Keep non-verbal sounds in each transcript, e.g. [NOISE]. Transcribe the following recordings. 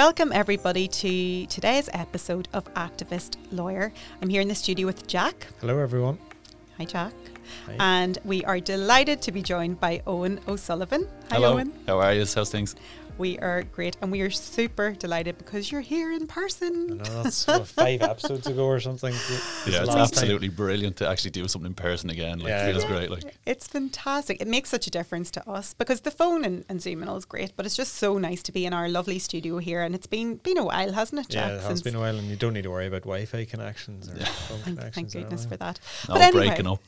Welcome, everybody, to today's episode of Activist Lawyer. I'm here in the studio with Jack. Hello, everyone. Hi, Jack. Hi. And we are delighted to be joined by Owen O'Sullivan. Hi, Hello. Owen. How are you? How's things? We are great, and we are super delighted because you're here in I person. know [LAUGHS] that's what, five episodes ago or something. [LAUGHS] It's Yeah, it's last time. absolutely brilliant to actually do something in person again. Like, Yeah, it feels yeah. great. Like, It's fantastic. It makes such a difference to us because the phone and, and Zoom and all is great, but it's just so nice to be in our lovely studio here. And it's been been a while, hasn't it, Jack? Yeah, it has been a while, and you don't need to worry about Wi-Fi connections or Yeah. [LAUGHS] phone Thank, connections. thank goodness for that. no But anyway. breaking up.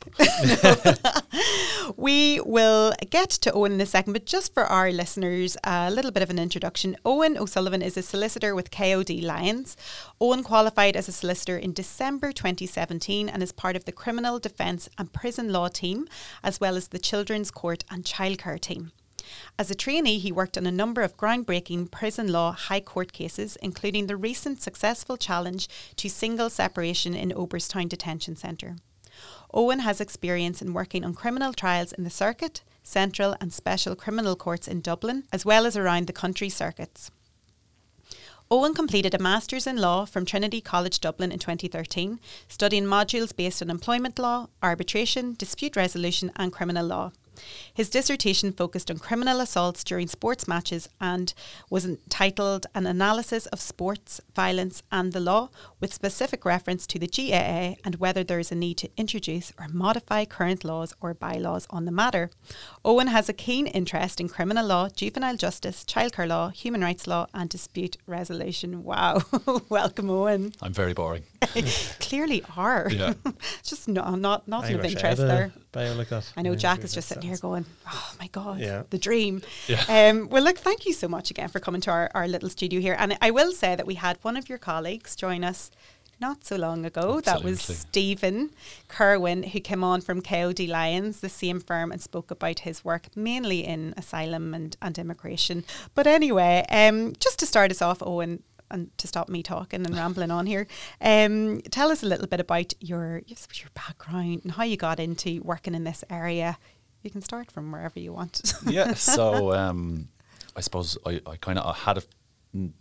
We will get to Owen in a second, but just for our listeners, a little bit of an introduction. Owen O'Sullivan is a solicitor with KOD Lyons. Owen qualified as a solicitor in December 2017 and is part of the criminal defence and prison law team, as well as the children's court and childcare team. As a trainee, he worked on a number of groundbreaking prison law high court cases, including the recent successful challenge to single separation in Oberstown Detention Centre. Owen has experience in working on criminal trials in the circuit, central and special criminal courts in Dublin, as well as around the country circuits. Owen completed a Masters in Law from Trinity College Dublin in 2013, studying modules based on employment law, arbitration, dispute resolution, and criminal law. His dissertation focused on criminal assaults during sports matches and was entitled An Analysis of Sports, Violence and the Law, with specific reference to the GAA and whether there is a need to introduce or modify current laws or bylaws on the matter. Owen has a keen interest in criminal law, juvenile justice, childcare law, human rights law, and dispute resolution. Wow. [LAUGHS] Welcome, Owen. I'm very boring. [LAUGHS] Clearly are. Yeah. It's [LAUGHS] just no, not, not I of interest had there. like that. I know Yeah, Jack yeah, is just sitting here going, "Oh my god, Yeah. the dream." Yeah. Um, well, look, thank you so much again for coming to our, our little studio here. And I will say that we had one of your colleagues join us not so long ago. That was Stephen Kerwin, who came on from KOD Lyons, the same firm, and spoke about his work mainly in asylum and, and immigration. But anyway, um, just to start us off, Owen. And to stop me talking and rambling on here, um, tell us a little bit about your your background and how you got into working in this area. You can start from wherever you want. yeah. [LAUGHS] So um, I suppose I, I kind of had a. mm,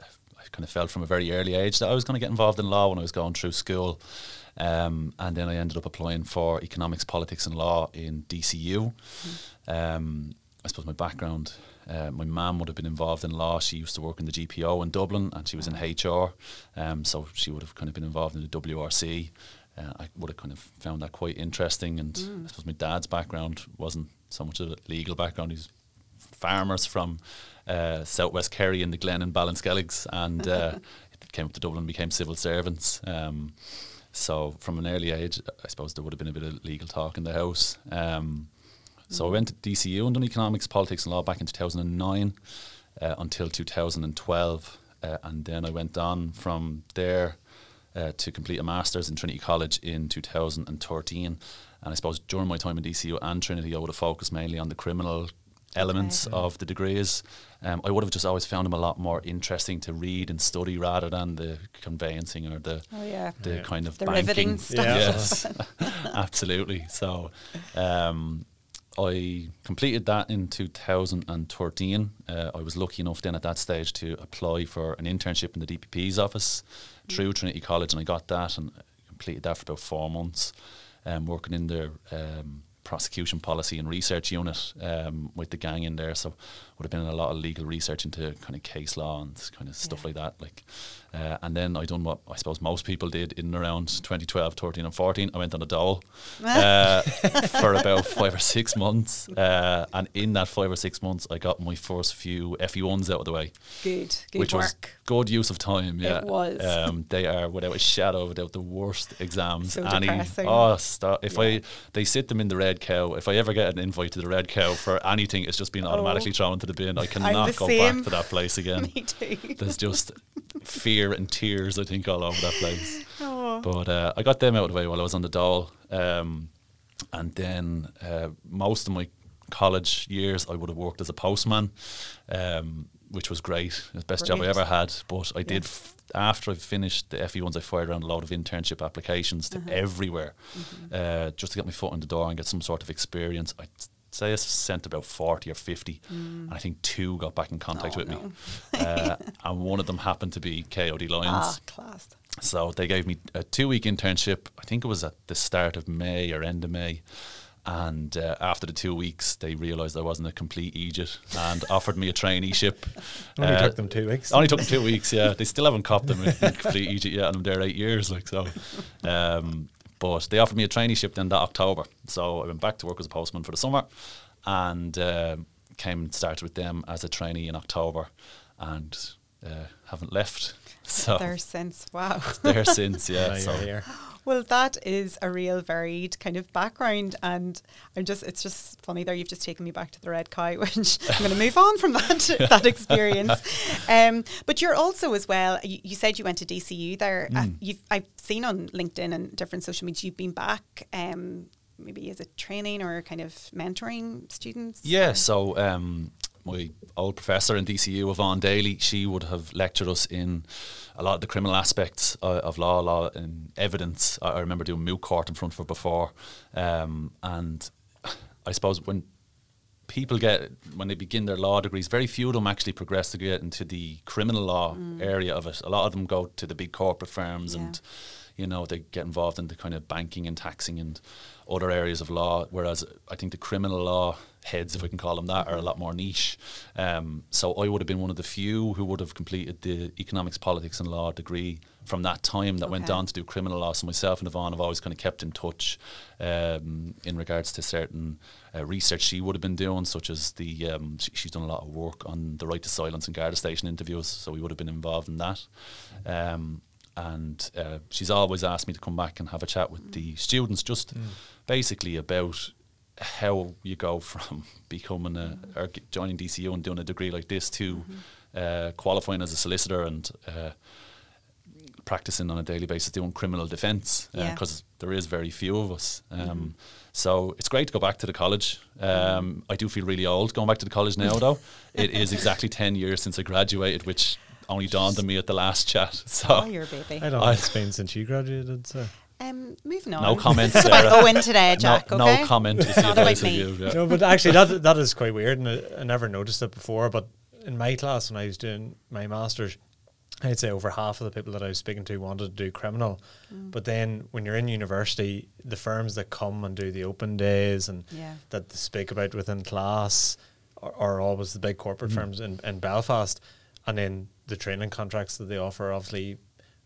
I kind of felt from a very early age that I was going to get involved in law when I was going through school. Um, and then I ended up applying for economics, politics, and law in DCU. Um, I suppose my background, uh, my mum would have been involved in law. She used to work in the GPO in Dublin and she was in HR. Um, so she would have kind of been involved in the WRC. Uh, I would have kind of found that quite interesting. And I suppose my dad's background wasn't so much a legal background. He's farmers from uh, Southwest Kerry in the Glen and Ballinskelligs and uh, [LAUGHS] came up to Dublin and became civil servants. Um, so from an early age, I suppose there would have been a bit of legal talk in the house. Um, so I went to DCU and done economics, politics and law back in 2009 uh, until 2012. Uh, and then I went on from there uh, to complete a master's in Trinity College in 2013. And I suppose during my time in DCU and Trinity, I would have focused mainly on the criminal elements of the degrees. Um, I would have just always found them a lot more interesting to read and study rather than the conveyancing or the Oh yeah. the Yeah. kind of The banking. riveting stuff. Yeah. Yes, [LAUGHS] absolutely. So, um, I completed that in 2013. Uh, I was lucky enough then at that stage to apply for an internship in the DPP's office through Trinity College, and I got that and completed that for about four months, um, working in their um, prosecution policy and research unit um, with the gang in there. So would have been a lot of legal research into kind of case law and kind of stuff Yeah. like that. Like, uh, and then I done what I suppose most people did in around 2012, 13, and 14. I went on a dole [LAUGHS] uh, for about five or six months, uh, and in that five or six months, I got my first few FE1s out of the way, Good. Good which was work. good use of time. Yeah, was. Um, they are without a shadow of a doubt the worst exams. So depressing. oh, stop! If Yeah. I they sit them in the red cow. If I ever get an invite to the red cow for anything, it's just been automatically thrown into the bin. I Oh. Cannot go same. back to that place [LAUGHS] again. Me too. There's just fear and tears, I think, all over that place. [LAUGHS] Oh. But uh, I got them out of the way while I was on the dole. Um, and then uh, most of my college years, I would have worked as a postman, um, which was great. It was the best job I ever had. But I did, f- after I finished the FE ones, I fired around a lot of internship applications Uh-huh. to everywhere Mm-hmm. uh, just to get my foot in the door and get some sort of experience. I say I sent about 40 or 50, and I think two got back in contact Oh, with no. me. Uh, [LAUGHS] and one of them happened to be KOD Lyons. Ah, class. So they gave me a two week internship. I think it was at the start of May or end of May. And uh, after the two weeks, they realised I wasn't a complete idiot and [LAUGHS] offered me a traineeship. Only Uh, took them two weeks. Only took them two weeks. Yeah, [LAUGHS] they still haven't copped them a complete idiot yet, and I'm there eight years. Like so, um, but they offered me a traineeship then that October. So I went back to work as a postman for the summer, and um came and started with them as a trainee in October, and uh, haven't left. [LAUGHS] So There since, wow. there [LAUGHS] since, yeah. Now so you're here. Well, that is a real varied kind of background, and I'm just it's just funny there. You've just taken me back to the red cow, [LAUGHS] which I'm going to move on from that [LAUGHS] that experience. Um, but you're also as well. You, you said you went to DCU there. Uh, you've I've seen on LinkedIn and different social media you've been back. Um, maybe as a training or kind of mentoring students. Yeah, so um, my old professor in DCU, Yvonne Daly, she would have lectured us in a lot of the criminal aspects uh, of law, law and evidence. I, I remember doing moot court in front of her before, um, and I suppose when people get when they begin their law degrees, very few of them actually progress to get into the criminal law area of it. A lot of them go to the big corporate firms Yeah. and you know they get involved in the kind of banking and taxing and other areas of law. Whereas I think the criminal law heads, if we can call them that, are a lot more niche. Um, so I would have been one of the few who would have completed the economics, politics, and law degree from that time that went on to do criminal law. So myself and Yvonne have always kind of kept in touch um, in regards to certain uh, research she would have been doing, such as the um, she, she's done a lot of work on the right to silence and Garda station interviews. So we would have been involved in that. Um, and uh, she's always asked me to come back and have a chat with the students, just basically about how you go [LAUGHS] from becoming a or joining DCU and doing a degree like this to uh, qualifying as a solicitor and uh, practicing on a daily basis doing criminal defence Yeah. because there is very few of us. Um, So it's great to go back to the college. Um, I do feel really old going back to the college now, though. [LAUGHS] It is exactly ten years since I graduated, which only dawned on me at the last chat. [LAUGHS] So Oh, you're a baby. I don't know. It's been since you graduated. So. Um, moving on. no comments, [LAUGHS] This is about Sarah. Owen today, Jack. no, okay? no comment. It's not about me. give, yeah. No, but actually, that that is quite weird, and I, I never noticed it before. But in my class, when I was doing my masters, I'd say over half of the people that I was speaking to wanted to do criminal. Mm. But then, when you're in university, the firms that come and do the open days and Yeah. that they speak about within class are, are always the big corporate firms in, in Belfast, and then the training contracts that they offer obviously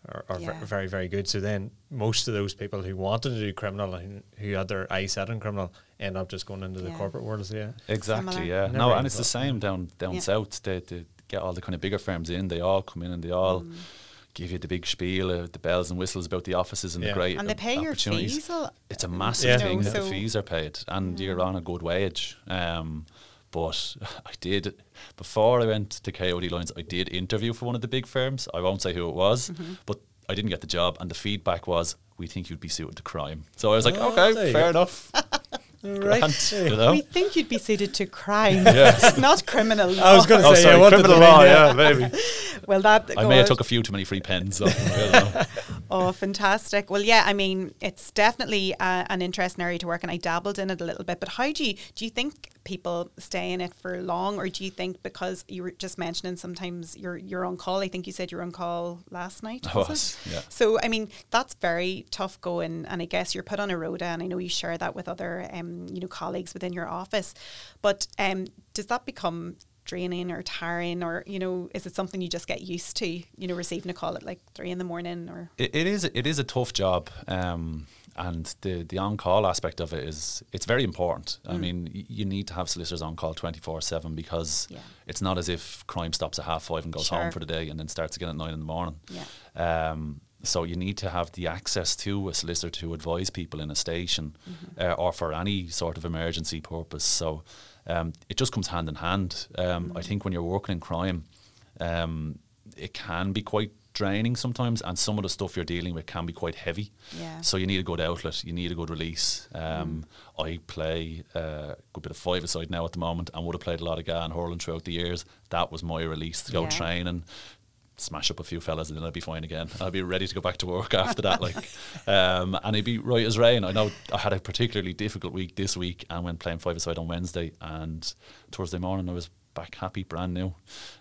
are, are Yeah. very very good. So then most of those people who wanted to do criminal and who had their eye set on criminal end up just going into the Yeah. corporate world. So yeah. Exactly. Similar. Yeah. Never no, and it's the same down down Yeah. south. They, they get all the kind of bigger firms in. They all come in and they all Mm. give you the big spiel, uh, the bells and whistles about the offices and Yeah. the great And they pay your opportunities. fees. It's a massive Yeah. thing you that know, the fees are paid, and you're on a good wage. Um, but I did before I went to KOD Lyons. I did interview for one of the big firms. I won't say who it was, Mm-hmm. but I didn't get the job, and the feedback was, "We think you'd be suited to crime." So I was like, Oh, "Okay, fair go. enough." [LAUGHS] Right. Grand, you know? We think you'd be suited to crime, [LAUGHS] Yes. [LAUGHS] not criminal law. I was going to Oh, say, sorry, yeah, what criminal they law, yeah. yeah, maybe. Well, that I may have took a few too many free pens. So, I don't know. Oh, fantastic. Well, yeah, I mean, it's definitely uh, an interesting area to work, and I dabbled in it a little bit. But how do you do you think people stay in it for long, or do you think because you were just mentioning sometimes you're you're on call? I think you said you're on call last night. I was it? yeah. So I mean, that's very tough going, and I guess you're put on a rota, and I know you share that with other um, you know colleagues within your office. But um, does that become draining or tiring or you know is it something you just get used to you know receiving a call at like three in the morning or It, it is it is a tough job, um, and the the on call aspect of it is it's very important. I mean, y- you need to have solicitors on call twenty four seven because Yeah. it's not as if crime stops at half five and goes Sure. home for the day and then starts again at nine in the morning. Yeah. Um, so you need to have the access to a solicitor to advise people in a station uh, or for any sort of emergency purpose. So um, it just comes hand in hand. Um, I think when you're working in crime, um, it can be quite draining sometimes, and some of the stuff you're dealing with can be quite heavy. Yeah. So you need a good outlet. You need a good release. Um, I play uh, a good bit of five aside now at the moment, and would have played a lot of GAA and hurling throughout the years. That was my release to go Yeah. training smash up a few fellas and then I'll be fine again. I'll be ready to go back to work after that. Like, [LAUGHS] um, and it'd be right as rain. I know I had a particularly difficult week this week and went playing five aside on Wednesday and Thursday morning I was back happy, brand new.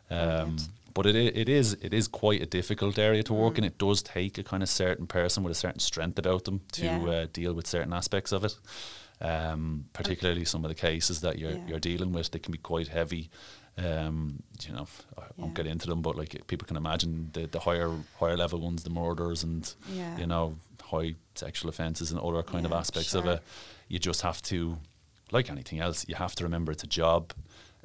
Um, but it it is it is quite a difficult area to work mm. in. It does take a kind of certain person with a certain strength about them to yeah. uh, deal with certain aspects of it. Um, particularly some of the cases that you're yeah. you're dealing with, they can be quite heavy. Um, you know, I yeah. won't get into them, but like people can imagine the, the higher higher level ones, the murders and yeah. you know high sexual offences and other kind of aspects sure. of it. You just have to, like anything else, you have to remember it's a job,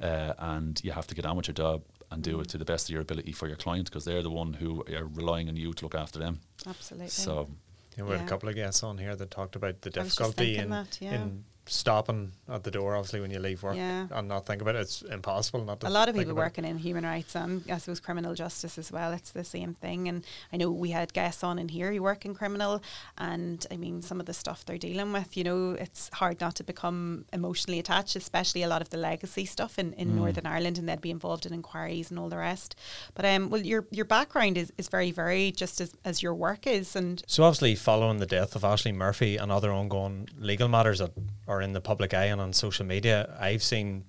uh, and you have to get on with your job and do mm. it to the best of your ability for your client because they're the one who are relying on you to look after them. Absolutely. So. Yeah, we had a couple of guests on here that talked about the difficulty in, that, yeah. in stopping at the door, obviously, when you leave work yeah. and not think about it. It's impossible not to. A lot of people working it. in human rights and I suppose criminal justice as well. It's the same thing. And I know we had guests on in here who work in criminal, and I mean, some of the stuff they're dealing with, you know, it's hard not to become emotionally attached, especially a lot of the legacy stuff in, in mm. Northern Ireland, and they'd be involved in inquiries and all the rest. But um, well, your your background is, is very varied, just as, as your work is. And so, obviously, following the death of Ashling Murphy and other ongoing legal matters that are in the public eye and on social media, I've seen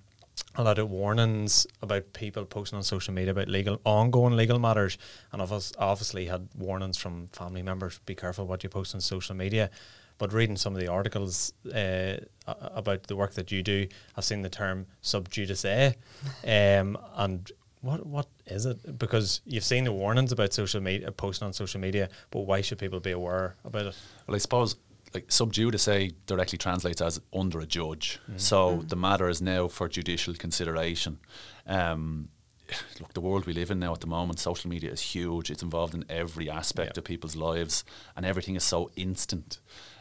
a lot of warnings about people posting on social media about legal ongoing legal matters, and I've obviously had warnings from family members: be careful what you post on social media. But reading some of the articles uh, about the work that you do, I've seen the term sub judice, [LAUGHS] um, and what what is it? Because you've seen the warnings about social media posting on social media, but why should people be aware about it? Well, I suppose like sub judice directly translates as under a judge. Mm. So mm. the matter is now for judicial consideration. Um, look, the world we live in now at the moment, social media is huge. It's involved in every aspect of people's lives, and everything is so instant.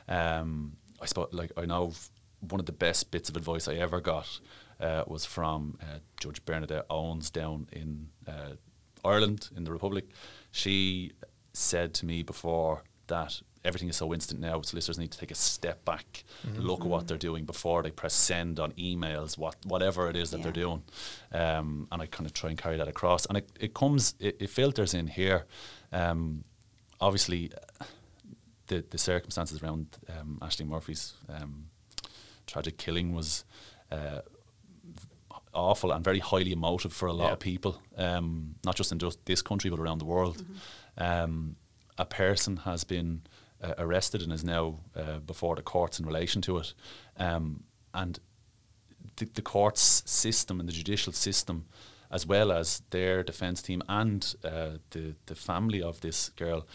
Um, I suppose, like I know, one of the best bits of advice I ever got uh, was from uh, Judge Bernadette Owens down in uh, Ireland in the Republic. She said to me before that everything is so instant now. Solicitors need to take a step back, mm-hmm. look at what they're doing before they press send on emails, what whatever it is that yeah. they're doing. Um, and I kind of try and carry that across. And it, it comes, it, it filters in here. Um, obviously, the the circumstances around um, Ashling Murphy's um, tragic killing was. Uh, awful and very highly emotive for a lot yeah. of people, um, not just in just this country but around the world. Mm-hmm. Um, a person has been uh, arrested and is now uh, before the courts in relation to it. Um, and the, the, courts system and the judicial system, as well as their defence team and uh, the, the family of this girl,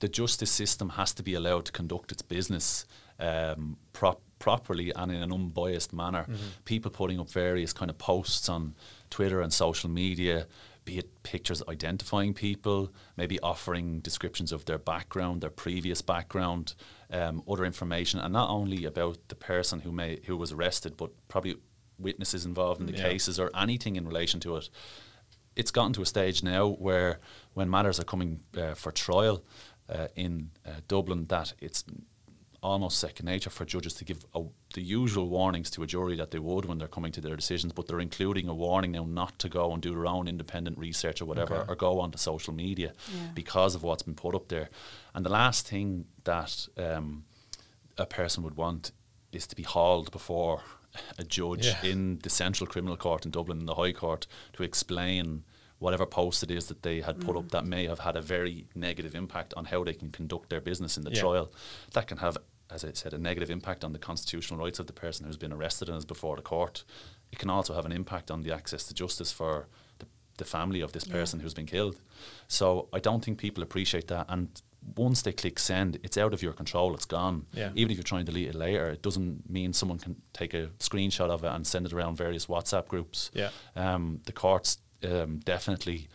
the justice system has to be allowed to conduct its business um, prop, properly and in an unbiased manner. Mm-hmm. People putting up various kind of posts on Twitter and social media be it pictures identifying people, maybe offering descriptions of their background, their previous background, um, other information, and not only about the person who may who was arrested, but probably witnesses involved in the yeah. cases or anything in relation to it. It's gotten to a stage now where, when matters are coming uh, for trial uh, in uh, Dublin, that it's almost second nature for judges to give a, the usual warnings to a jury that they would when they're coming to their decisions, but they're including a warning now not to go and do their own independent research or whatever, okay. or go onto social media yeah. because of what's been put up there. And the last thing that um, a person would want is to be hauled before a judge yeah. in the Central Criminal Court in Dublin, in the High Court, to explain whatever post it is that they had put mm. up that may have had a very negative impact on how they can conduct their business in the yeah. trial. That can have as I said, a negative impact on the constitutional rights of the person who's been arrested and is before the court. It can also have an impact on the access to justice for the, the family of this person yeah. who's been killed. So I don't think people appreciate that. And once they click send, it's out of your control. It's gone. Yeah. Even if you're trying to delete it later, it doesn't mean someone can take a screenshot of it and send it around various WhatsApp groups. Yeah. Um, the courts um, definitely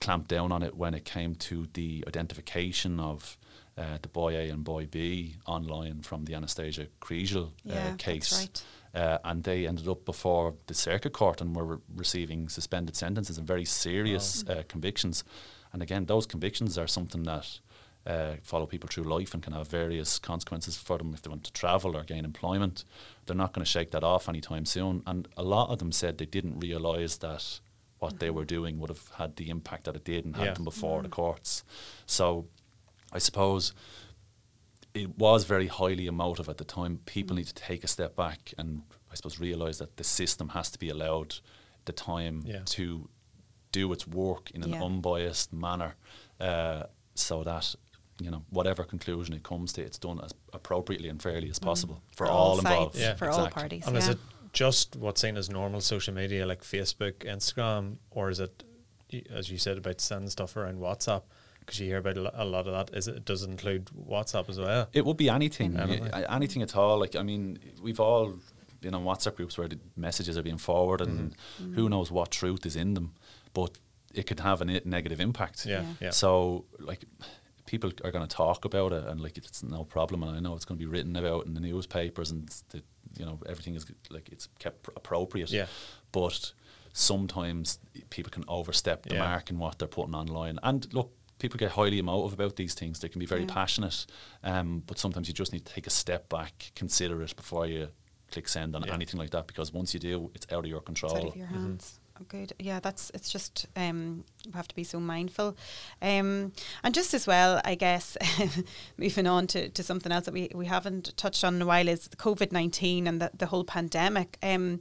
clamped down on it when it came to the identification of uh, the boy A and boy B online from the Anastasia Kriegel uh, yeah, case. Right. Uh, and they ended up before the circuit court and were re- receiving suspended sentences and very serious uh, convictions. And again, those convictions are something that uh, follow people through life and can have various consequences for them if they want to travel or gain employment. They're not going to shake that off anytime soon. And a lot of them said they didn't realise that what they were doing would have had the impact that it did and Yeah. had them before the courts. So I suppose it was very highly emotive at the time. People need to take a step back and I suppose realize that the system has to be allowed the time Yeah. to do its work in an Yeah. unbiased manner, uh, so that you know whatever conclusion it comes to, it's done as appropriately and fairly as possible for, Mm. For all all involved. Yeah. for all parties. And is it just what's seen as normal social media like Facebook, Instagram, or is it, as you said, about sending stuff around WhatsApp? Because you hear about a lot of that. Is it, it does include WhatsApp as well? It would be anything, Anything. anything at all. Like I mean, we've all been on WhatsApp groups where the messages are being forwarded, and Mm-hmm. who knows what truth is in them, but it could have a ne- negative impact. Yeah, Yeah. yeah. So like people are going to talk about it, and like it's no problem, and I know it's going to be written about in the newspapers, and the, you know everything is like it's kept appropriate. Yeah. But sometimes people can overstep the Yeah. mark in what they're putting online, and look. People get highly emotive about these things. They can be very Yeah. passionate, um, but sometimes you just need to take a step back, consider it before you click send on Yeah. anything like that. Because once you do, it's out of your control. It's out of your hands. Oh, good. Yeah, that's it's just um, you have to be so mindful, um, and just as well, I guess. [LAUGHS] moving on to, to something else that we, we haven't touched on in a while is COVID nineteen and the, the whole pandemic. Um,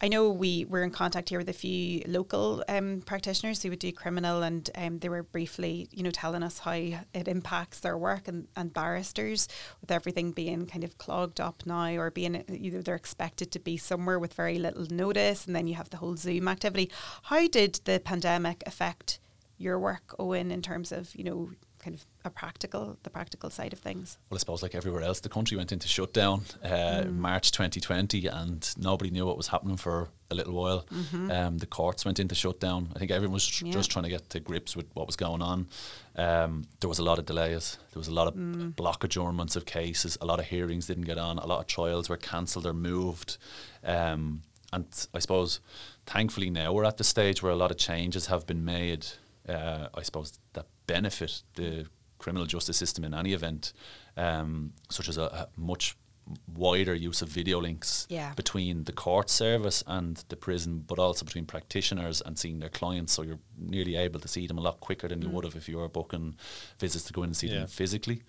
I know we were in contact here with a few local um, practitioners who would do criminal, and um, they were briefly, you know, telling us how it impacts their work and, and barristers with everything being kind of clogged up now, or being either they're expected to be somewhere with very little notice, and then you have the whole Zoom activity. How did the pandemic affect your work, Owen, in terms of you know kind of a practical, the practical side of things? Well, I suppose like everywhere else, the country went into shutdown uh, in March 2020, and nobody knew what was happening for a little while. Um, the courts went into shutdown. I think everyone was Yeah. just trying to get to grips with what was going on. Um, there was a lot of delays. There was a lot of block adjournments of cases. A lot of hearings didn't get on. A lot of trials were cancelled or moved. Um, and I suppose, thankfully, now we're at the stage where a lot of changes have been made. Uh, I suppose that benefit the criminal justice system in any event, um, such as a, a much wider use of video links Yeah. between the court service and the prison, but also between practitioners and seeing their clients. So you're nearly able to see them a lot quicker than you would have if you were booking visits to go in and see Yeah. them physically.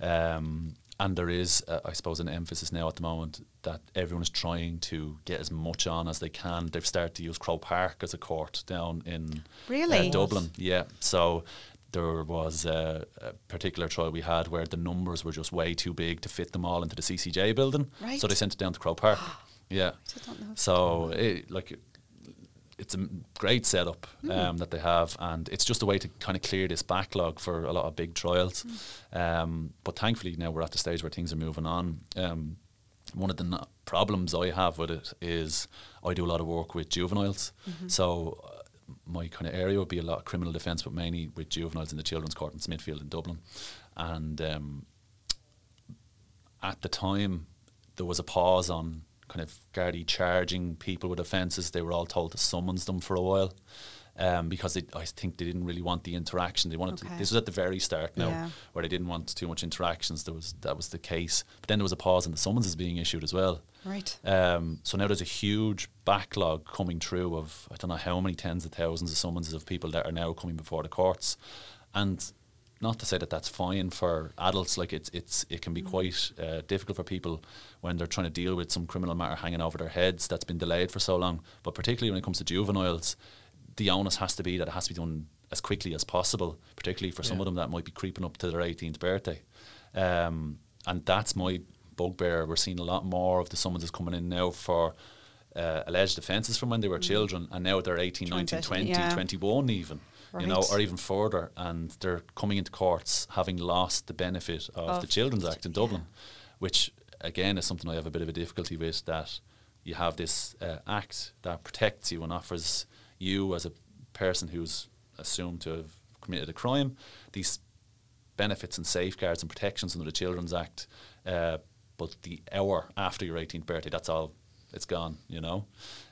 Um, and there is, uh, I suppose, an emphasis now at the moment that everyone is trying to get as much on as they can. They've started to use Croke Park as a court down in Really? uh, Dublin. Yeah. So there was a, a particular trial we had where the numbers were just way too big to fit them all into the CCJ building. Right. So they sent it down to Croke Park. [GASPS] yeah. did not know. So it, like it's a great setup um, that they have, and it's just a way to kind of clear this backlog for a lot of big trials. Um, but thankfully, now we're at the stage where things are moving on. Um, one of the no- problems I have with it is I do a lot of work with juveniles, so. My kind of area would be a lot of criminal defence, but mainly with juveniles in the Children's Court in Smithfield in Dublin. And um, at the time, there was a pause on kind of Gardaí charging people with offences. They were all told to summons them for a while um, because they, I think they didn't really want the interaction. They wanted Okay. to, this was at the very start now, Yeah. where they didn't want too much interactions. There was that was the case, but then there was a pause and the summonses being issued as well. Right. Um, so now there's a huge backlog coming through of I don't know how many tens of thousands of summonses of people that are now coming before the courts, and not to say that that's fine for adults. Like it's it's it can be quite uh, difficult for people when they're trying to deal with some criminal matter hanging over their heads that's been delayed for so long. But particularly when it comes to juveniles, the onus has to be that it has to be done as quickly as possible. Particularly for some of them that might be creeping up to their 18th birthday, um, and that's my bugbear. We're seeing a lot more of the summons summonses coming in now for uh, alleged offences from when they were children, and now they're 18, 19, 20, yeah. 21 even, you know, or even further, and they're coming into courts having lost the benefit of, Of the Children's Act in yeah. Dublin, which again is something I have a bit of a difficulty with. That you have this uh, act that protects you and offers you as a person who's assumed to have committed a crime these benefits and safeguards and protections under the Children's Act, uh, but the hour after your 18th birthday, that's all. It's gone, you know.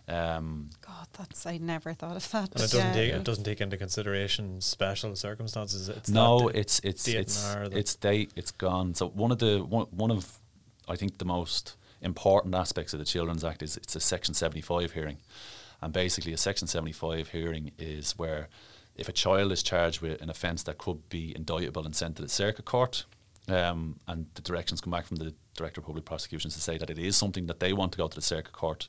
Um, God, that's I never thought of that. And it doesn't yeah. take it doesn't take into consideration special circumstances. It's no, it's it's date it's and hour that- it's date. It's gone. So one of the one, one of I think the most important aspects of the Children's Act is it's a Section seventy five hearing, And basically, a Section 75 hearing is where if a child is charged with an offence that could be indictable and sent to the circuit court, um, and the directions come back from the Director of Public Prosecutions to say that it is something that they want to go to the circuit court,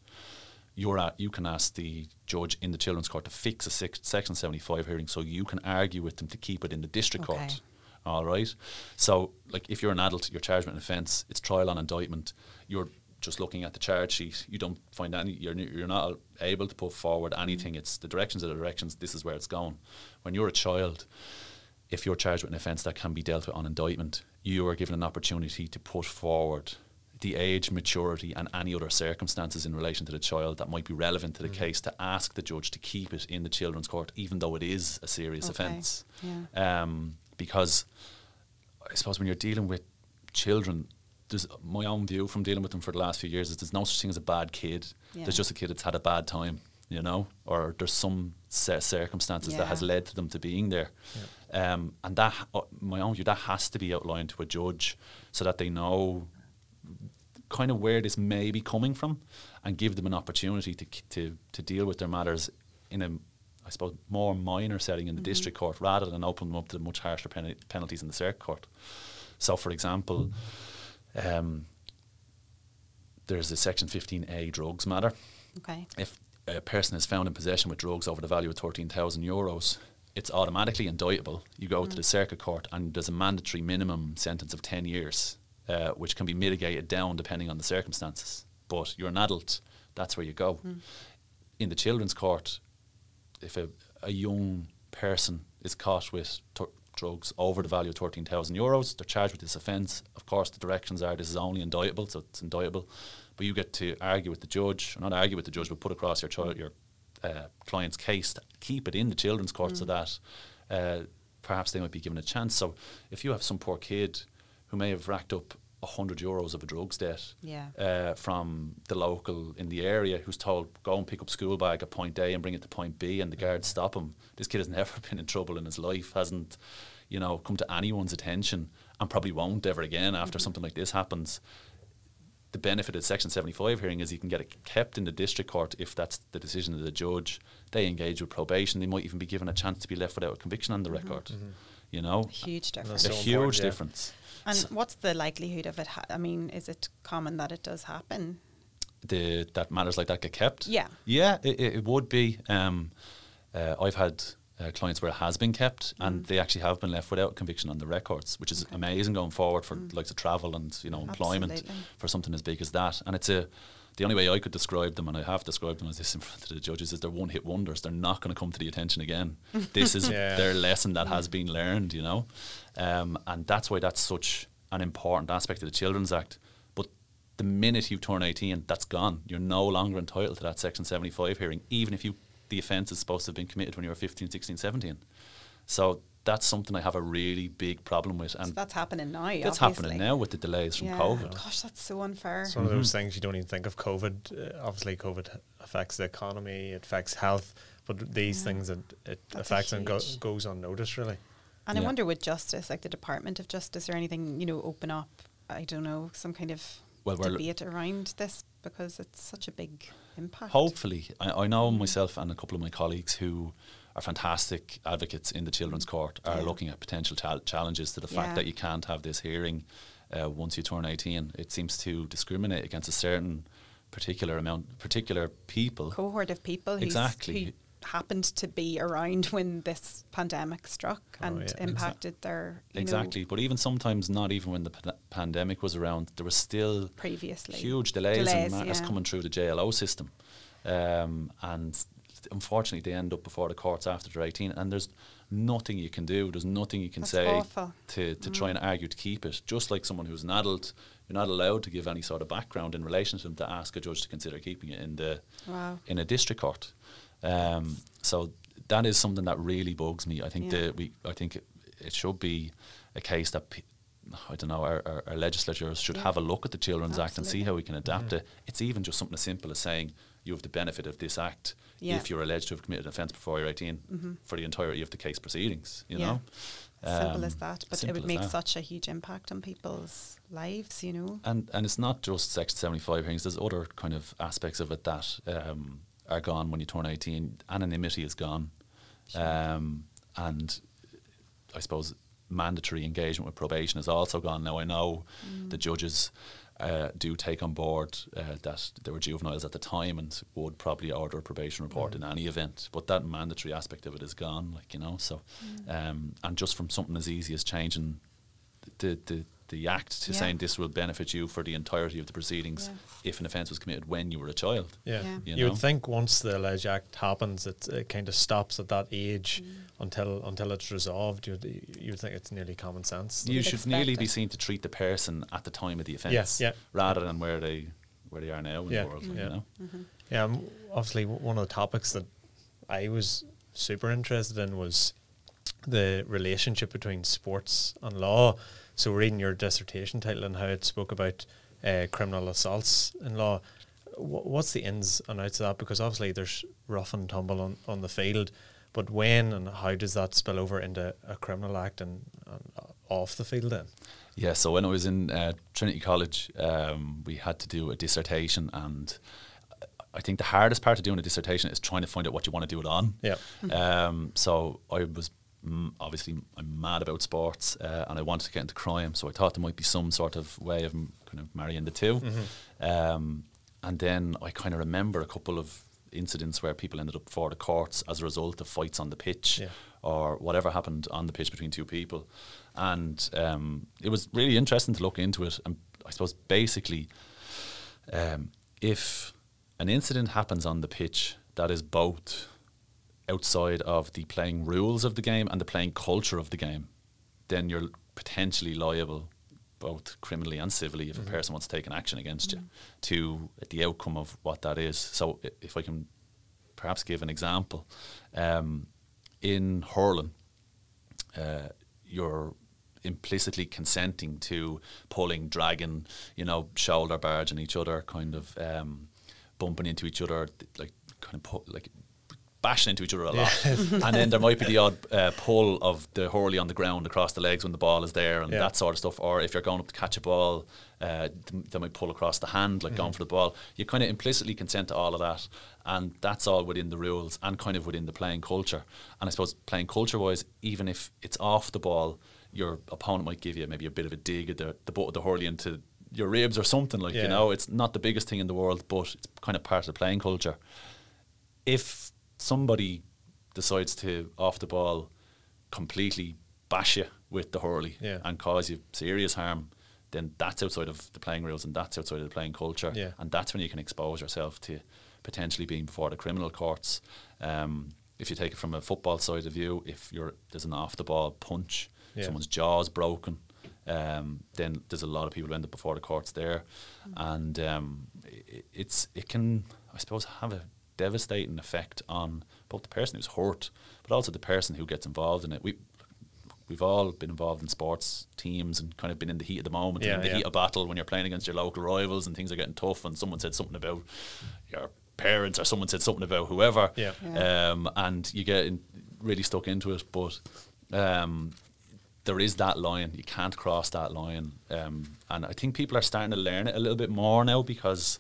you're at, you can ask the judge in the children's court to fix a six, Section 75 hearing so you can argue with them to keep it in the district Okay. court. All right. So, like, if you're an adult, you're charged with an offence, it's trial on indictment. You're just looking at the charge sheet. You don't find any. You're you're not able to put forward anything. It's the directions are the directions. This is where it's going. When you're a child, if you're charged with an offence that can be dealt with on indictment, you are given an opportunity to put forward the age, maturity, and any other circumstances in relation to the child that might be relevant to the case to ask the judge to keep it in the children's court, even though it is a serious Okay. offence. Yeah. Um, because I suppose when you're dealing with children, there's my own view from dealing with them for the last few years is there's no such thing as a bad kid. Yeah. There's just a kid that's had a bad time, you know, or there's some set circumstances that has led to them to being there. Um, and that, uh, my own view, that has to be outlined to a judge so that they know kind of where this may be coming from and give them an opportunity to, to, to deal with their matters in a, I suppose, more minor setting in the district court rather than open them up to the much harsher pen- penalties in the circuit court. So, for example, um, there's a Section 15A drugs matter. Okay. If a person is found in possession with drugs over the value of 13,000 euros, it's automatically indictable. You go to the circuit court and there's a mandatory minimum sentence of 10 years, uh, which can be mitigated down depending on the circumstances. But you're an adult, that's where you go. In the children's court, if a, a young person is caught with drugs over the value of 13,000 euros, they're charged with this offence. Of course, the directions are this is only indictable, so it's indictable. But you get to argue with the judge, or not argue with the judge, but put across your child, your uh, client's case to keep it in the children's court so that uh, perhaps they might be given a chance. So if you have some poor kid who may have racked up 100 euros of a drugs debt Yeah. uh, from the local in the area who's told go and pick up school bag at point A and bring it to point B and the guards stop him. This kid has [LAUGHS] never been in trouble in his life, hasn't, you know, come to anyone's attention and probably won't ever again after something like this happens. The benefit of Section 75 hearing is you can get it kept in the district court if that's the decision of the judge. They engage with probation. They might even be given a chance to be left without a conviction on the record. You know, Huge that's difference. a huge yeah. difference. And what's the likelihood of it? Ha- I mean, is it common that it does happen? the that matters like that get kept. Yeah. yeah, it, it it would be. Um, uh, I've had uh, clients where it has been kept, and they actually have been left without conviction on the records, which is Okay. amazing going forward for likes of travel and you know employment Absolutely. for something as big as that. And it's a the only way I could describe them, and I have described them as this in front of the judges, is they're one hit wonders. They're not going to come to the attention again. [LAUGHS] This is Yeah. their lesson that has been learned, you know, um, and that's why that's such an important aspect of the Children's Act. But the minute you turn 18, that's gone. You're no longer entitled to that Section 75 hearing, even if you the offence is supposed to have been committed when you were 15, 16, 17. So that's something I have a really big problem with, So and that's happening now. that's obviously. happening now with the delays from yeah. COVID. Gosh, that's so unfair. It's one of those things you don't even think of. COVID, uh, obviously, COVID affects the economy, it affects health, but these Yeah. things it, it That's affects and go, huge- goes unnoticed, really. And I wonder with justice, like the Department of Justice or anything, you know, open up, I don't know, some kind of Well, we're debate around this because it's such a big impact. Hopefully, I, I know myself and a couple of my colleagues who are fantastic advocates in the children's court are Yeah. looking at potential chal- challenges to the fact Yeah. that you can't have this hearing uh, once you turn 18. It seems to discriminate against a certain particular amount, particular people. Cohort of people who's, Exactly. Happened to be around when this pandemic struck Oh, and yeah. Exa- impacted their you know, Exactly, but even sometimes not even when the pa- pandemic was around, there was still previously. huge delays, Delays, in matters yeah. coming through the JLO system. Um, and unfortunately, they end up before the courts after they're 18, and there's nothing you can do. There's nothing you can That's say awful. to, to try and Mm. argue to keep it. Just like someone who's an adult, you're not allowed to give any sort of background in relation to them to ask a judge to consider keeping it in the Wow. in a district court. Um, so that is something that really bugs me. I think Yeah. that we, I think it, it should be a case that pe- I don't know our, our, our legislatures should Yeah. have a look at the Children's Act and see how we can adapt it. It's even just something as simple as saying you have the benefit of this act Yeah. if you're alleged to have committed an offence before you're 18 for the entirety of the case proceedings. You Yeah. know, Simple as Um, that, but it would make that. such a huge impact on people's lives, you know. And and it's not just Section 75 hearings. There's other kind of aspects of it that um, are gone when you turn 18. Anonymity is gone. Um, and I suppose mandatory engagement with probation is also gone. Now, I know the judges uh, do take on board uh, that there were juveniles at the time and would probably order a probation report in any event, but that mandatory aspect of it is gone, like, you know. So, um, and just from something as easy as changing the, the, the act to Yeah. saying this will benefit you for the entirety of the proceedings Yeah. if an offence was committed when you were a child. Yeah. Yeah. You You, know? would think once the alleged act happens, it, it kind of stops at that age Mm. until until it's resolved. You'd you would think it's nearly common sense. You should expect nearly be seen to treat the person at the time of the offence, Yes, yeah. rather than where they where they are now in Yeah, the world. yeah. You know? Yeah, um, obviously w- one of the topics that I was super interested in was the relationship between sports and law. So reading your dissertation title and how it spoke about uh, criminal assaults in law, wh- what's the ins and outs of that? Because obviously there's rough and tumble on, on the field, but when and how does that spill over into a criminal act and, and off the field then? Yeah, so when I was in uh, Trinity College, um, we had to do a dissertation, and I think the hardest part of doing a dissertation is trying to find out what you want to do it on. Yeah. Um, so I was obviously I'm mad about sports, uh, and I wanted to get into crime. So I thought there might be some sort of way of m- kind of marrying the 2 Um, and then I kind of remember a couple of incidents where people ended up before the courts as a result of fights on the pitch Yeah. or whatever happened on the pitch between two people. And um, it was really interesting to look into it. And I suppose basically, um, if an incident happens on the pitch that is both outside of the playing rules of the game and the playing culture of the game, then you're potentially liable, both criminally and civilly, if a person wants to take an action against you, to the outcome of what that is. So, if I can perhaps give an example, um, in hurling, uh, you're implicitly consenting to pulling, dragging, you know, shoulder barging each other, kind of um, bumping into each other, like kind of pu- like bashing into each other a lot. [LAUGHS] and then there might be the odd uh, pull of the hurley on the ground across the legs when the ball is there and Yeah. that sort of stuff. Or if you're going up to catch a ball, uh, th- they might pull across the hand, like going for the ball. You kind of implicitly consent to all of that. And that's all within the rules and kind of within the playing culture. And I suppose playing culture wise, even if it's off the ball, your opponent might give you maybe a bit of a dig at the, the butt of the hurley into your ribs or something like Yeah. you know it's not the biggest thing in the world but it's kind of part of the playing culture if somebody decides to off the ball completely bash you with the hurley Yeah. and cause you serious harm, then that's outside of the playing rules and that's outside of the playing culture. Yeah. And that's when you can expose yourself to potentially being before the criminal courts. Um, if you take it from a football side of view, if you're there's an off the ball punch, Yeah. someone's jaw's broken, um, then there's a lot of people who end up before the courts there, and um, i it's it can I suppose have a devastating effect on both the person who's hurt, but also the person who gets involved in it. We we've all been involved in sports teams and kind of been in the heat of the moment, Yeah, in the yeah. heat of battle when you're playing against your local rivals and things are getting tough, and someone said something about your parents or someone said something about whoever, Yeah. Yeah. Um, and you get in, really stuck into it, but. Um, there is that line. You can't cross that line. Um, and I think people are starting to learn it a little bit more now because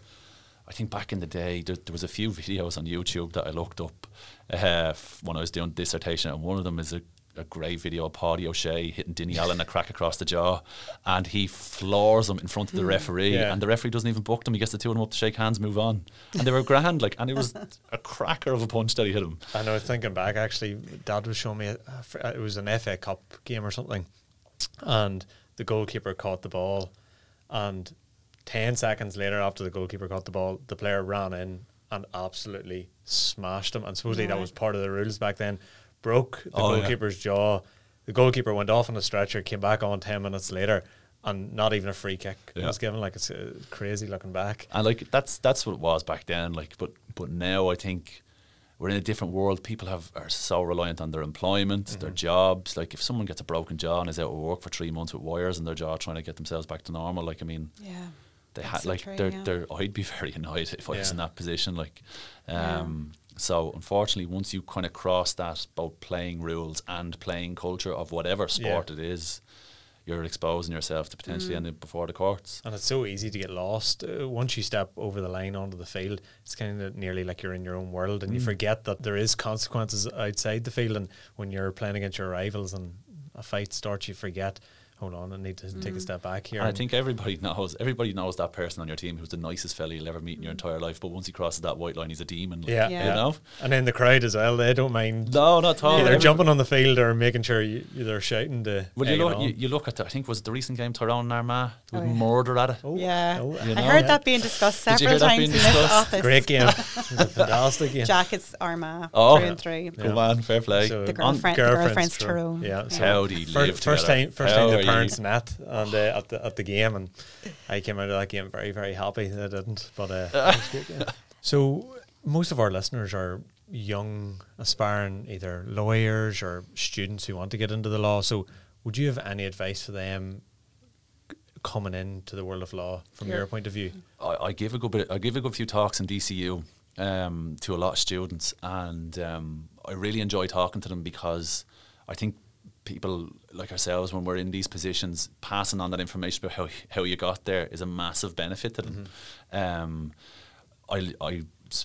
I think back in the day, there, there was a few [LAUGHS] videos on YouTube that I looked up uh, when I was doing dissertation, and one of them is a, a great video of Paddy O'Shea hitting Dinny Allen a crack across the jaw, and he floors him in front of the referee, Yeah. and the referee doesn't even book them. He gets the two of them up to shake hands, move on, and they were grand, like, and it was a cracker of a punch that he hit him. I know. Thinking back, actually, Dad was showing me a it was an FA Cup game or something, and the goalkeeper caught the ball, and ten seconds later, after the goalkeeper caught the ball, the player ran in and absolutely smashed him. And supposedly that was part of the rules back then. Broke the Oh, yeah. goalkeeper's jaw. The goalkeeper went off on a stretcher, came back on ten minutes later. And not even a free kick Yeah. was given. Like it's uh, crazy looking back. And like that's that's what it was back then. Like, but but now I think we're in a different world. People have are so reliant on their employment, their Mm-hmm. jobs. Like, if someone gets a broken jaw and is out of work for three months with wires in their jaw, trying to get themselves back to normal, like I mean, Yeah. They had like true, they're, yeah. they're I'd be [LAUGHS] very annoyed if I was in that position. Like, Yeah. um, so unfortunately, once you kind of cross that both playing rules and playing culture of whatever sport it is, you're exposing yourself to potentially end up before the courts. And it's so easy to get lost. Uh, once you step over the line onto the field, it's kind of nearly like you're in your own world and you forget that there is consequences outside the field. And when you're playing against your rivals and a fight starts, you forget, hold on, I need to take a mm. step back here. And I think everybody knows everybody knows that person on your team who's the nicest fella you'll ever meet in your mm. entire life. But once he crosses that white line, he's a demon. like, yeah, Yeah. you know. And then the crowd as well, they don't mind No, not at all. either Every- jumping on the field or making sure you, they're shouting to. Well, you look, you, you look at the, I think was it the recent game Tyrone and Armagh Oh, with yeah. murder at it. Oh, Yeah, oh, You I heard Yeah. that being discussed Did you several hear that times in this office. Great game. It was a fantastic game. Jackets Armagh Oh. through and through. Good Yeah. man, fair play. So- The On- girlfriend, the girlfriends girlfriend's. Tyrone. Yeah, so- How do you live first time, first time are the you? Parents met and uh, at the at the game, and I came out of that game very very happy. They didn't, but uh, [LAUGHS] it was a good game. So most of our listeners are young, aspiring either lawyers or students who want to get into the law. So would you have any advice for them c- coming into the world of law from Yeah. your point of view? I, I give a good bit. I give a good few talks in DCU um, to a lot of students, and um, I really enjoy talking to them because I think people like ourselves, when we're in these positions, passing on that information about how how you got there is a massive benefit to them. Um, I, I,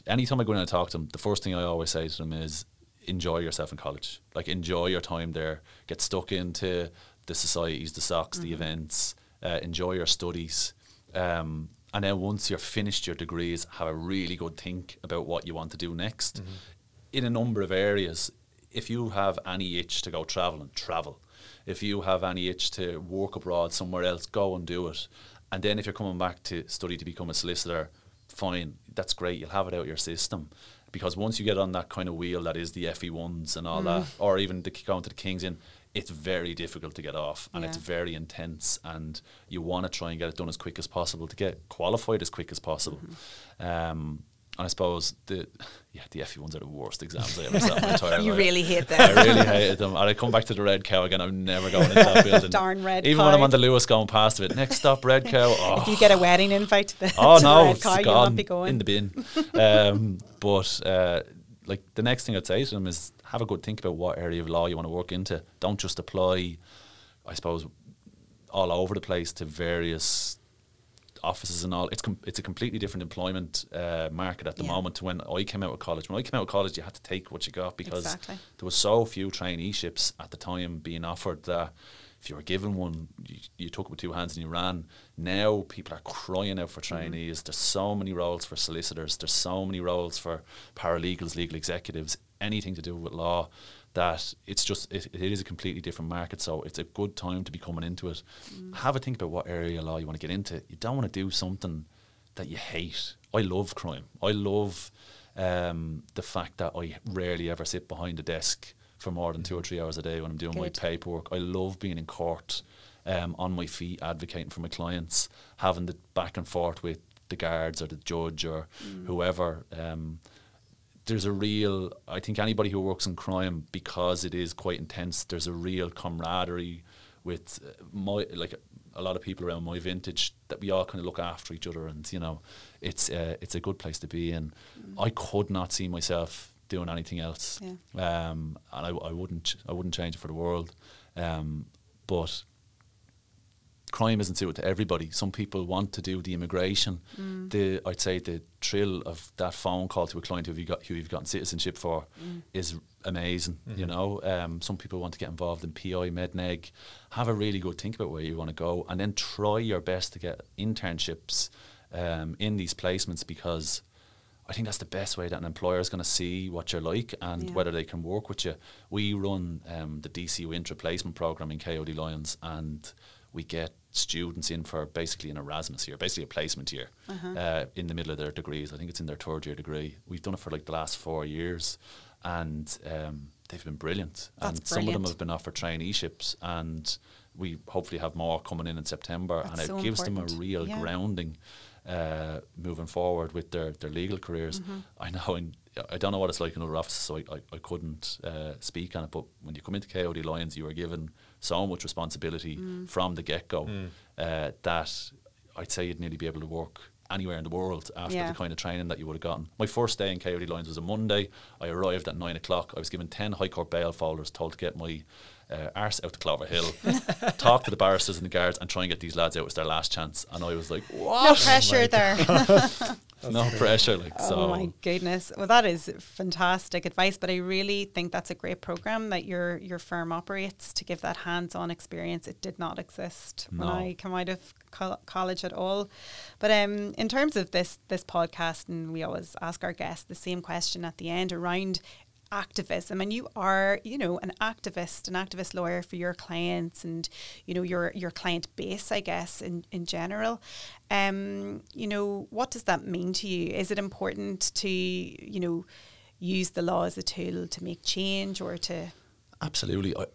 anytime I go in and talk to them, the first thing I always say to them is enjoy yourself in college. Like enjoy your time there. Get stuck into the societies, the socks, the events. Uh, enjoy your studies. Um, and then once you're finished your degrees, have a really good think about what you want to do next in a number of areas. If you have any itch to go traveling, travel. If you have any itch to work abroad somewhere else, go and do it. And then if you're coming back to study to become a solicitor, fine, that's great. You'll have it out of your system. Because once you get on that kind of wheel that is the FE1s and all that, or even the, going to the King's Inns, it's very difficult to get off and it's very intense. And you want to try and get it done as quick as possible to get qualified as quick as possible. Um, and I suppose the yeah the FE ones are the worst exams I ever sat in my entire [LAUGHS] You life. really hate them. I really hated them. And I come back to the Red Cow again. I'm never going into that building. [LAUGHS] Darn Red Even when I'm on the Luas going past it, next stop Red [LAUGHS] Cow. Oh, If you get a wedding invite to the, oh to the no, Red it's Cow, you'll gone not be going. in the bin. um, but uh, like the next thing I'd say to them is have a good think about what area of law you want to work into. Don't just apply, I suppose, all over the place to various offices and all. It's com- it's a completely different employment uh, market at the Yeah. moment to when I came out of college. When I came out of college, you had to take what you got because Exactly. there was so few traineeships at the time being offered that if you were given one, you, you took it with two hands and you ran. Now people are crying out for Mm-hmm. trainees. There's so many roles for solicitors. There's so many roles for paralegals, legal executives, anything to do with law. That it's just it, it is a completely different market. So it's a good time to be coming into it. Mm. Have a think about what area of law you want to get into. You don't want to do something that you hate. I love crime. I love um, the fact that I rarely ever sit behind a desk for more than two or three hours a day when I'm doing my paperwork. I love being in court, um, on my feet, advocating for my clients, having the back and forth with the guards or the judge or whoever. Um, there's a real, I think anybody who works in crime, because it is quite intense, there's a real camaraderie with uh, my, like a lot of people around my vintage that we all kind of look after each other and, you know, it's, uh, it's a good place to be in. I could not see myself doing anything else. Yeah. Um, and I, I wouldn't, I wouldn't change it for the world. Um, but crime isn't suited to everybody. Some people want to do the immigration. The I'd say the thrill of that phone call to a client who you got who you've gotten citizenship for is amazing. You know, um, some people want to get involved in PI, Medneg. Have a really good think about where you want to go, and then try your best to get internships um, in these placements because. I think that's the best way that an employer is going to see what you're like and Yeah. whether they can work with you. We run um, the DCU intra placement program in KOD Lyons, and we get students in for basically an Erasmus year, basically a placement year uh, in the middle of their degrees. I think it's in their third year degree. We've done it for like the last four years, and um, they've been brilliant. That's and some of them have been offered traineeships, and we hopefully have more coming in in September, That's and it so gives them a real Yeah. grounding uh, moving forward with their, their legal careers. Mm-hmm. I know, in, I don't know what it's like in other offices, so I, I, I couldn't uh, speak on it. But when you come into KOD Lyons, you are given so much responsibility Mm. from the get go uh, that I'd say you'd nearly be able to work anywhere in the world after Yeah. the kind of training that you would have gotten. My first day in KOD Lyons was a Monday. I arrived at nine o'clock. I was given 10 High Court bail folders, told to get my uh, arse out to Cloverhill, [LAUGHS] talk to the barristers and the guards, and try and get these lads out. It was their last chance. And I was like, what? No what? pressure there. No, pressure. Like, [LAUGHS] [LAUGHS] so. Oh my goodness! Well, that is fantastic advice. But I really think that's a great program that your your firm operates to give that hands-on experience. It did not exist when I came out of col- college at all. But um, in terms of this this podcast, and we always ask our guests the same question at the end around activism and you are you know an activist an activist lawyer for your clients and you know your your client base i guess in in general um you know what does that mean to you is it important to you know use the law as a tool to make change or to Absolutely. I,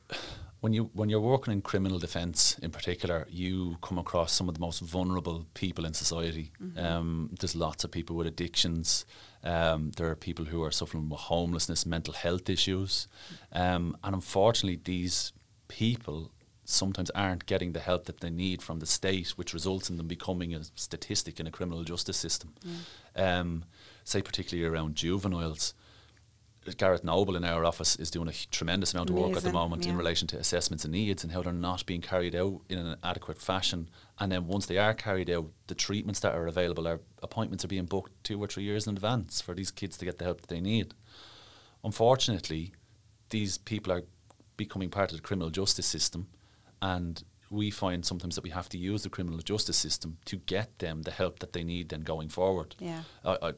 when you when you're working in criminal defence in particular, you come across some of the most vulnerable people in society. Um, there's lots of people with addictions. Um, there are people who are suffering with homelessness, mental health issues, um, and unfortunately, these people sometimes aren't getting the help that they need from the state, which results in them becoming a statistic in a criminal justice system. Um, say particularly around juveniles. Gareth Noble in our office is doing a tremendous amount of work at the Amazing, moment in relation to assessments and needs and how they're not being carried out in an adequate fashion. And then once they are carried out, the treatments that are available are appointments are being booked two or three years in advance for these kids to get the help that they need. Unfortunately, these people are becoming part of the criminal justice system, and we find sometimes that we have to use the criminal justice system to get them the help that they need then going forward. Yeah. I, I,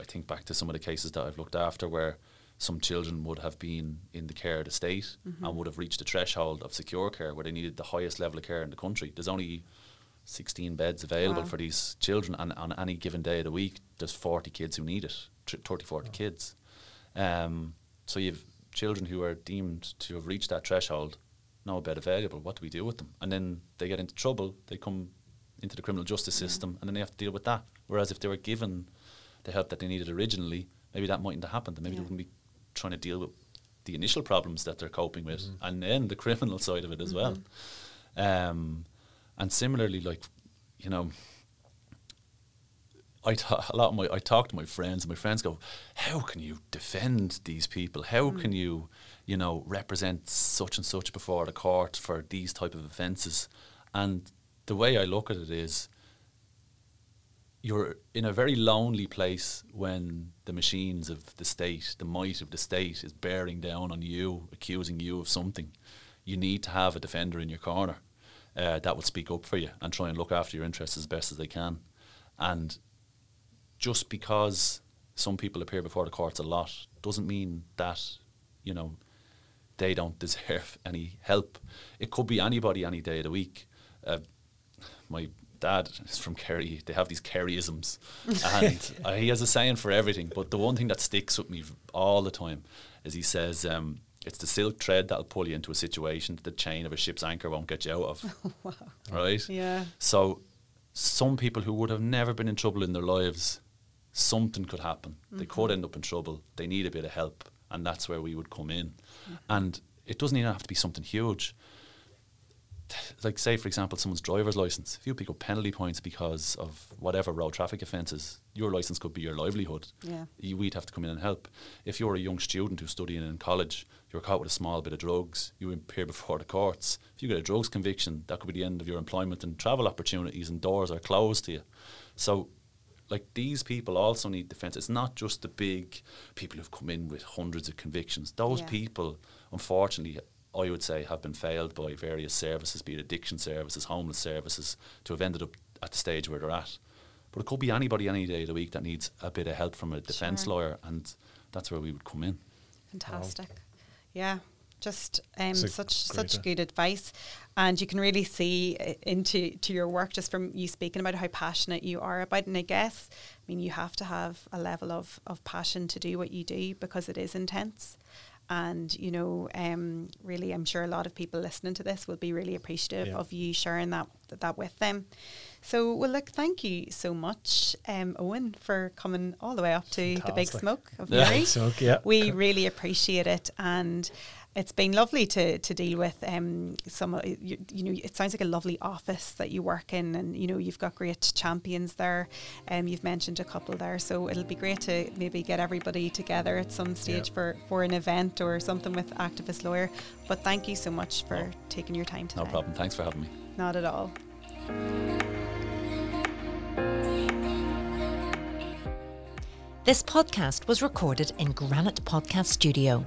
I think back to some of the cases that I've looked after where some children would have been in the care of the state and would have reached the threshold of secure care where they needed the highest level of care in the country. There's only 16 beds available Wow. for these children, and on any given day of the week, there's 40 kids who need it, tr- 30, 40 kids. Um, so you've children who are deemed to have reached that threshold, no bed available. What do we do with them? And then they get into trouble. They come into the criminal justice system, and then they have to deal with that. Whereas if they were given the help that they needed originally, maybe that mightn't have happened. And maybe Yeah. they wouldn't be trying to deal with the initial problems that they're coping with, mm-hmm. and then the criminal [LAUGHS] side of it as well. Mm-hmm. Um, and similarly, like you know, I ta- a lot of my I talk to my friends, and my friends go, "How can you defend these people? How mm. can you, you know, represent such and such before the court for these type of offences?" And the way I look at it is, you're in a very lonely place when the machines of the state, the might of the state, is bearing down on you, accusing you of something. You need to have a defender in your corner uh, that will speak up for you and try and look after your interests as best as they can. And just because some people appear before the courts a lot doesn't mean that, you know, they don't [LAUGHS] deserve any help. It could be anybody any day of the week. Uh, my dad is from Kerry. They have these Kerryisms, and [LAUGHS] uh, he has a saying for everything. But the one thing that sticks with me all the time is he says, um, "It's the silk thread that'll pull you into a situation that the chain of a ship's anchor won't get you out of." [LAUGHS] Right? Yeah. So, some people who would have never been in trouble in their lives, something could happen. They could end up in trouble. They need a bit of help, and that's where we would come in. And it doesn't even have to be something huge. Like, say, for example, someone's driver's license. If you pick up penalty points because of whatever road traffic offences, your license could be your livelihood. Yeah. You, we'd have to come in and help. If you're a young student who's studying in college, you're caught with a small bit of drugs, you appear before the courts. If you get a drugs conviction, that could be the end of your employment and travel opportunities, and doors are closed to you. So, like these people also need defence. It's not just the big people who've come in with hundreds of convictions. Those Yeah. people, unfortunately, I would say have been failed by various services, be it addiction services, homeless services, to have ended up at the stage where they're at. But it could be anybody any day of the week that needs a bit of help from a defence Sure. lawyer, and that's where we would come in. Fantastic. Yeah. Just um, such such good advice, and you can really see uh, into to your work just from you speaking about how passionate you are about. it. And I guess, I mean, you have to have a level of of passion to do what you do because it is intense. And you know, um, really, I'm sure a lot of people listening to this will be really appreciative Yeah. of you sharing that that with them. So, well, look, thank you so much, um, Owen, for coming all the way up to the Big Smoke of Yeah. Newry. Yeah. We really appreciate it. And it's been lovely to to deal with um, some. You, you, know, it sounds like a lovely office that you work in, and you know you've got great champions there. Um, you've mentioned a couple there, so it'll be great to maybe get everybody together at some stage for for an event or something with activist lawyer. But thank you so much for no. taking your time today. No problem. Thanks for having me. Not at all. This podcast was recorded in Granite Podcast Studio.